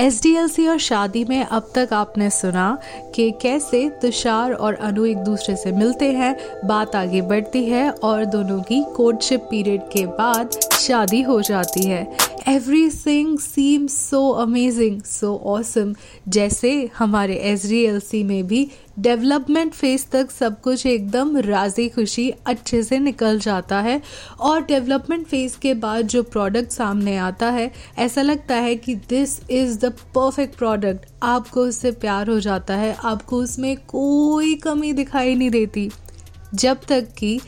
SDLC और शादी में अब तक आपने सुना कि कैसे तुषार और अनु एक दूसरे से मिलते हैं, बात आगे बढ़ती है और दोनों की कोर्टशिप पीरियड के बाद शादी हो जाती है। Everything seem so amazing so awesome जैसे हमारे एस में भी डेवलपमेंट फ़ेज़ तक सब कुछ एकदम राज़ी खुशी अच्छे से निकल जाता है और डेवलपमेंट फ़ेज़ के बाद जो प्रोडक्ट सामने आता है, ऐसा लगता है कि this is the perfect product आपको उससे प्यार हो जाता है, आपको उसमें कोई कमी दिखाई नहीं देती। जब तक कि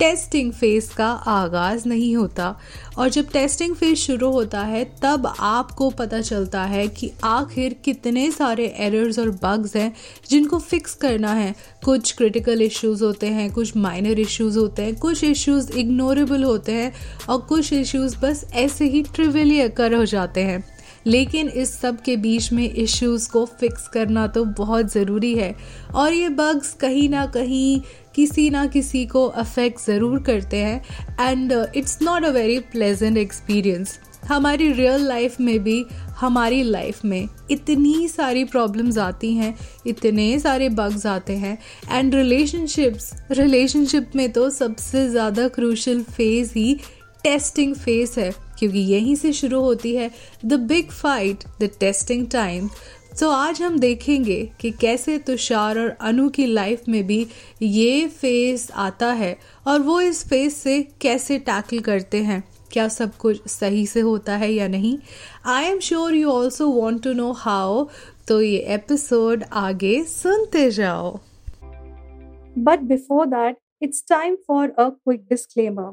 टेस्टिंग फ़ेज़ का आगाज़ नहीं होता। और जब टेस्टिंग फ़ेज़ शुरू होता है, तब आपको पता चलता है कि आखिर कितने सारे एरर्स और बग्स हैं जिनको फिक्स करना है। कुछ क्रिटिकल इश्यूज़ होते हैं, कुछ माइनर इश्यूज़ होते हैं, कुछ इश्यूज़ इग्नोरेबल होते हैं और कुछ इश्यूज़ बस ऐसे ही ट्रिविली अकर हो जाते हैं। लेकिन इस सब के बीच में इश्यूज़ को फिक्स करना तो बहुत ज़रूरी है। और ये बग्स कहीं ना कहीं किसी ना किसी को अफेक्ट ज़रूर करते हैं। And it's not a very pleasant experience हमारी रियल लाइफ में भी, हमारी लाइफ में इतनी सारी प्रॉब्लम्स आती हैं, इतने सारे बग्स आते हैं। एंड रिलेशनशिप्स रिलेशनशिप में तो सबसे ज़्यादा क्रूशल फ़ेज़ ही टेस्टिंग फ़ेज़ है, क्योंकि यहीं से शुरू होती है the big fight the testing time तो आज हम देखेंगे कि कैसे तुषार और अनु की लाइफ में भी ये फ़ेज़ आता है और वो इस फ़ेज़ से कैसे टैकल करते हैं। क्या सब कुछ सही से होता है या नहीं? I am sure you also want to know how तो ये एपिसोड आगे सुनते जाओ। But before that it's time for a quick disclaimer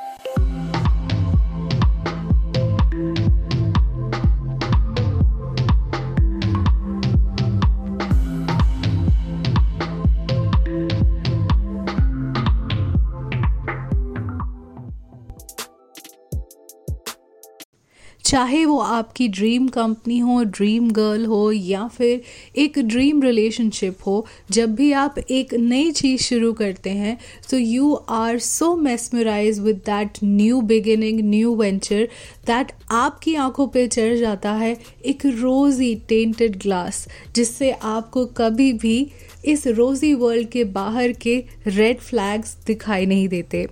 चाहे वो आपकी ड्रीम कंपनी हो ड्रीम गर्ल हो, या फिर एक ड्रीम रिलेशनशिप हो, जब भी आप एक नई चीज़ शुरू करते हैं तो you are so mesmerise with that new beginning new venture that आपकी आँखों पे चढ़ जाता है एक रोज़ी टेंटेड ग्लास जिससे आपको कभी भी इस रोजी वर्ल्ड के बाहर के रेड फ्लैग्स दिखाई नहीं देते।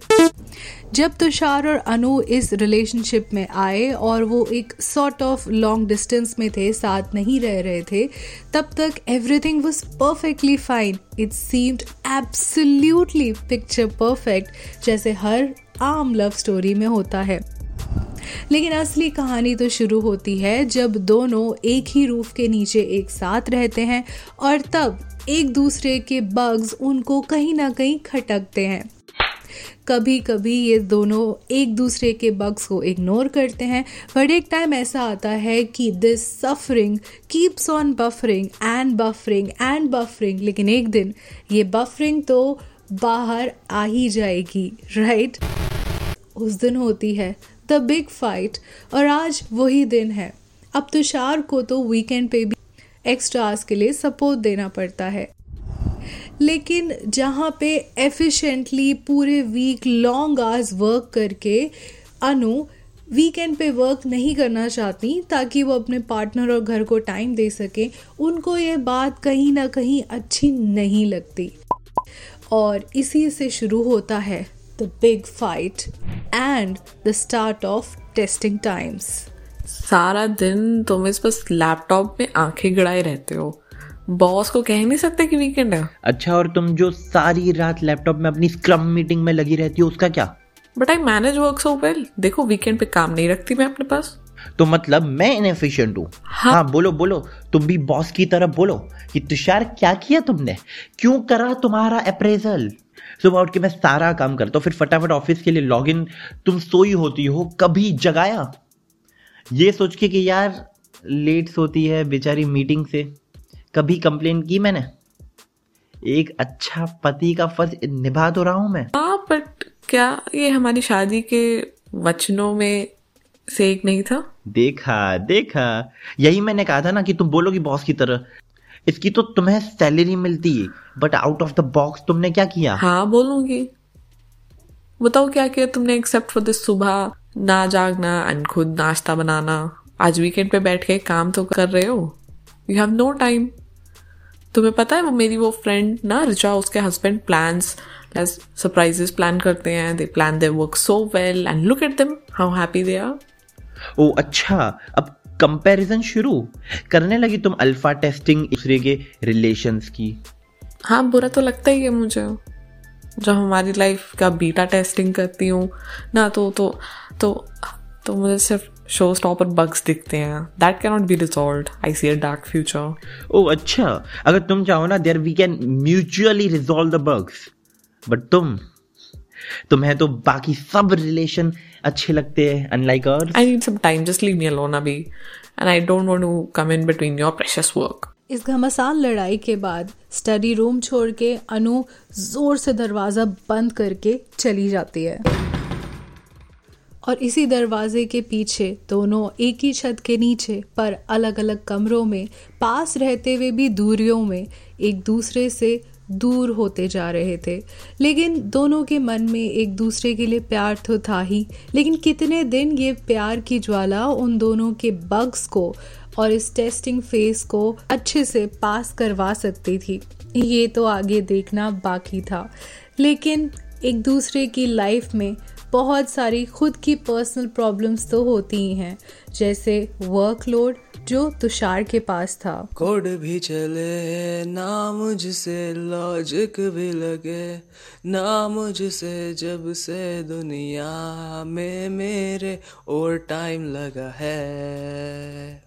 जब तुषार और अनु इस रिलेशनशिप में आए और वो एक सॉर्ट ऑफ़ लॉन्ग डिस्टेंस में थे, साथ नहीं रह रहे थे, तब तक everything was perfectly fine it seemed absolutely picture perfect जैसे हर आम लव स्टोरी में होता है। लेकिन असली कहानी तो शुरू होती है जब दोनों एक ही रूफ के नीचे एक साथ रहते हैं और तब एक दूसरे के बग्स उनको कहीं ना कहीं खटकते हैं। कभी कभी ये दोनों एक दूसरे के बग्स को इग्नोर करते हैं। बट एक टाइम ऐसा आता है कि this suffering keeps on buffering and buffering and buffering लेकिन एक दिन ये बफरिंग तो बाहर आ ही जाएगी राइट उस दिन होती है द बिग फाइट और आज वही दिन है। अब तुषार को तो वीकेंड पे भी एक्स्ट्रास के लिए सपोर्ट देना पड़ता है। लेकिन जहाँ पे एफिशिएंटली पूरे वीक लॉन्ग आवर्स वर्क करके अनु वीकेंड पे वर्क नहीं करना चाहती ताकि वो अपने पार्टनर और घर को टाइम दे सके, उनको ये बात कहीं ना कहीं अच्छी नहीं लगती। और इसी से शुरू होता है the big fight and the start of testing times सारा दिन तुम इस बस लैपटॉप में आँखें गड़ाए रहते हो। बॉस को कह नहीं सकते कि वीकेंड है? अच्छा और तुम जो सारी रात लैपटॉप में अपनी स्क्रम मीटिंग में लगी रहती हो उसका क्या? But I manage work so well देखो वीकेंड पे काम नहीं रखती मैं अपने पास। तो मतलब मैं इनएफिशिएंट हूँ। हाँ।, हाँ बोलो बोलो। तुम भी बॉस की तरह बोलो कि तुषार क्या किया तुमने? क्यों करा तुम्हारा अप्रेजल सुबह उठ के मैं सारा काम करता हूँ फिर फटाफट ऑफ़िस के लिए लॉग इन तुम सोई होती हो कभी जगाया? ये सोच के कि यार लेट सोती है बेचारी मीटिंग से। कभी कंप्लेन की मैंने? एक अच्छा पति का फ़र्ज़ निभा तो रहा हूँ मैं। हाँ बट क्या ये हमारी शादी के वचनों में से एक नहीं था? देखा देखा। यही मैंने कहा था ना कि तुम बोलोगी बॉस की तरह इसकी तो तुम्हें सैलरी मिलती है but out of the box तुमने क्या किया? हाँ बोलूँगी। बताओ क्या किया तुमने एक्सेप्ट फॉर दिस सुबह ना जागना एंड खुद नाश्ता बनाना। आज वीकेंड पे बैठ के काम तो कर रहे हो? यू हैव नो टाइम तुम्हें पता है वो मेरी वो फ्रेंड ना रिचा उसके हस्बैंड प्लान्स सरप्राइजेस प्लान करते हैं they plan they work so well and look at them how happy they are oh अच्छा अब कंपैरिजन शुरू। करने लगी तुम अल्फ़ा टेस्टिंग दूसरे के रिलेशंस की? हाँ बुरा तो लगता ही है मुझे जब हमारी लाइफ का बीटा टेस्टिंग करती हूँ। ना तो तो तो तो मुझे सिर्फ़ शो स्टॉप और बग्स दिखते हैं। That can not be resolve I see a dark future oh अच्छा। अगर तुम चाहो ना there we can mutually resolve the bugs but तुम तुम्हें तो बाकी सब रिलेशन अच्छे लगते हैं unlike ours I need some time just leave me alone अभी। And I don't want to come in between your precious work इस घमासान लड़ाई के बाद स्टडी रूम छोड़ के अनु ज़ोर से दरवाज़ा बंद करके चली जाती है। और इसी दरवाजे के पीछे दोनों एक ही छत के नीचे, पर अलग अलग कमरों में, पास रहते हुए भी दूरियों में, एक दूसरे से दूर होते जा रहे थे। लेकिन दोनों के मन में एक दूसरे के लिए प्यार तो था ही, लेकिन कितने दिन ये प्यार की ज्वाला उन दोनों के बग्स को और इस टेस्टिंग फेस को अच्छे से पास करवा सकती थी। ये तो आगे देखना बाकी था। लेकिन एक दूसरे की लाइफ में बहुत सारी खुद की पर्सनल प्रॉब्लम्स तो होती ही हैं, जैसे वर्कलोड जो तुषार के पास था। कोड भी चले, ना मुझसे लॉजिक भी लगे, ना मुझसे जब से दुनिया में मेरे और टाइम लगा है।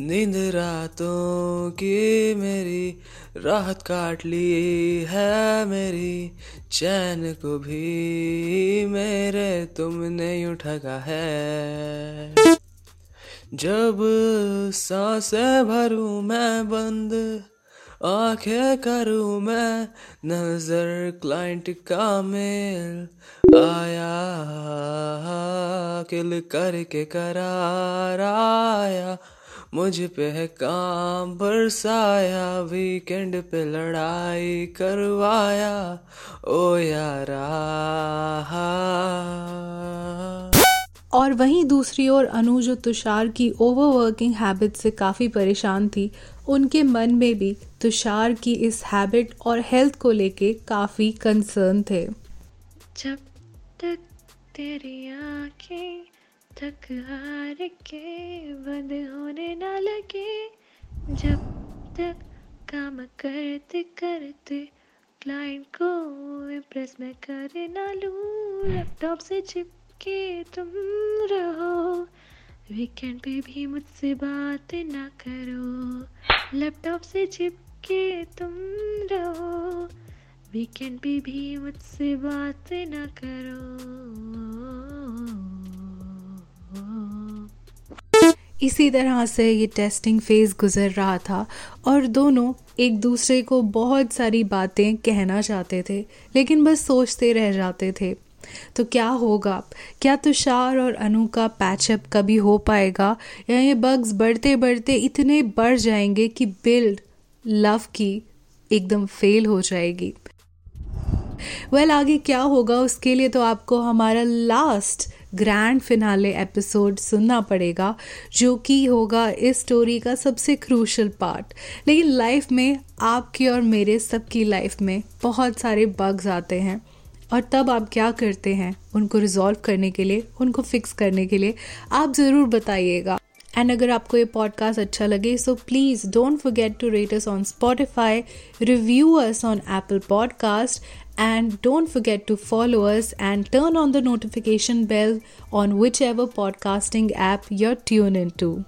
नींद रातों की मेरी, राहत काट ली है मेरी, चैन को भी मेरे तुमने उठा है। जब साँसें भरूं मैं बंद, आँखें करूँ मैं नज़र, क्लाइंट का मेल आया, किल करके करार आया। मुझ पे है काम बरसाया वीकेंड पे लड़ाई करवाया ओ यारा। और वहीं दूसरी ओर अनु जो तुषार की ओवरवर्किंग हैबिट से काफ़ी परेशान थी। उनके मन में भी तुषार की इस हैबिट और हेल्थ को लेके काफ़ी कंसर्न थे। जब तक तेरी आँखें थक हार के बंद होने ना लगे। जब तक काम करते करते क्लाइंट को इम्प्रेस में कर ना लूँ। लैपटॉप से चिपके तुम रहो। वीकेंड पे भी मुझसे बात ना करो। लैपटॉप से चिपके तुम रहो। वीकेंड पे भी मुझसे बात ना करो। इसी तरह से ये टेस्टिंग फ़ेज़ गुजर रहा था और दोनों एक दूसरे को बहुत सारी बातें कहना चाहते थे लेकिन बस सोचते रह जाते थे। तो क्या होगा? क्या तुषार और अनु का पैचअप कभी हो पाएगा? या ये बग्स बढ़ते बढ़ते इतने बढ़ जाएँगे कि बिल्ड लव की एकदम फेल हो जाएगी? वेल well, आगे क्या होगा उसके लिए तो आपको हमारा लास्ट ग्रैंड फिनाले एपिसोड सुनना पड़ेगा, जो कि होगा इस स्टोरी का सबसे क्रूशल पार्ट लेकिन लाइफ में, आपकी और मेरे सबकी लाइफ में बहुत सारे बग्स आते हैं। और तब आप क्या करते हैं? उनको रिजॉल्व करने के लिए, उनको फिक्स करने के लिए आप ज़रूर बताइएगा। एंड अगर आपको ये पॉडकास्ट अच्छा लगे so please don't forget to rate us on Spotify review us on Apple podcast And don't forget to follow us and turn on the notification bell on whichever podcasting app you're tuned into.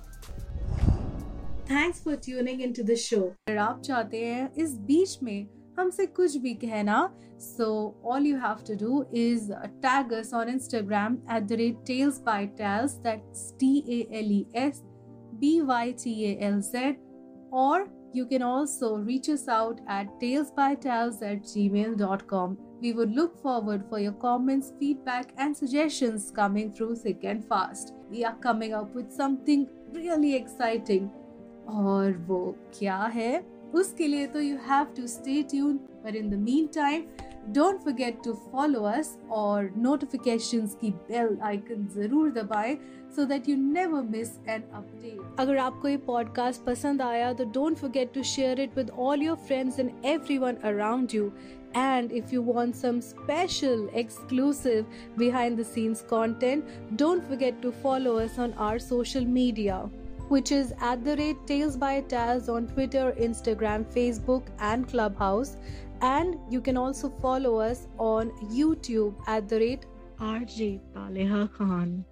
Thanks for tuning into the show. अगर आप चाहते हैं इस बीच में हमसे कुछ भी कहना so all you have to do is tag us on Instagram at the rate Tales by Tales that's T A L E S B Y T A L Z or You can also reach us out at talesbytales at gmail.com. We would look forward for your comments, feedback, and suggestions coming through thick and fast. We are coming up with something really exciting. और वो क्या है उसके लिए तो you have to stay tune पर in the mean time Don't forget to follow us और notifications की बेल आइकन जरूर दबाएं so that you never miss an update अगर आपको ये पॉडकास्ट पसंद आया तो don't forget to share it with all your friends and everyone around you And if you want some special, exclusive, behind the scenes content, don't forget to follow us on our social media, which is at the rate Tales by Taz on Twitter, Instagram, Facebook, and Clubhouse. And you can also follow us on YouTube at the rate RJ Taleha Khan.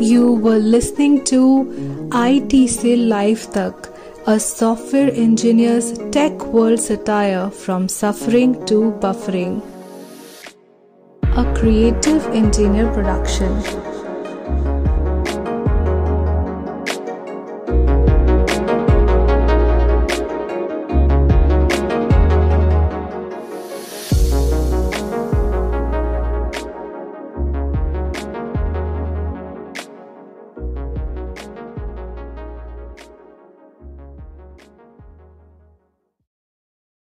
You were listening to IT से Life तक, a software engineer's tech world satire from suffering to buffering. A creative engineer production.